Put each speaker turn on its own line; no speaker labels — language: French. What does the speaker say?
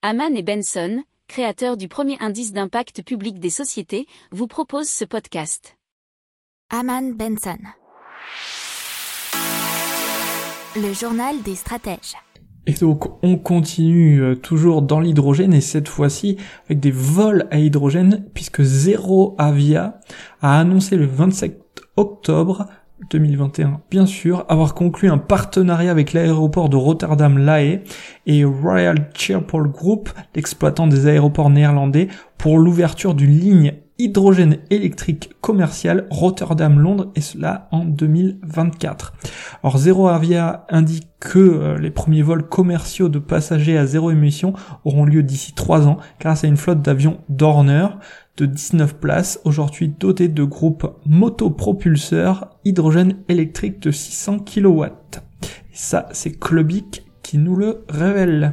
Haman et Benson, créateurs du premier indice d'impact public des sociétés, vous proposent ce podcast.
Haman Benson. Le journal des stratèges.
Et donc on continue euh, toujours dans l'hydrogène et cette fois-ci avec des vols à hydrogène puisque Zero Avia a annoncé le 27 octobre 2021, bien sûr, avoir conclu un partenariat avec l'aéroport de Rotterdam-La Haye et Royal Schiphol Group, l'exploitant des aéroports néerlandais, pour l'ouverture d'une ligne hydrogène électrique commerciale Rotterdam-Londres et cela en 2024. Alors Zero Avia indique que euh, les premiers vols commerciaux de passagers à zéro émission auront lieu d'ici trois ans grâce à une flotte d'avions Dorner de 19 places, aujourd'hui doté de groupes motopropulseurs hydrogène électrique de 600 kW. Ça, c'est Clubic qui nous le révèle.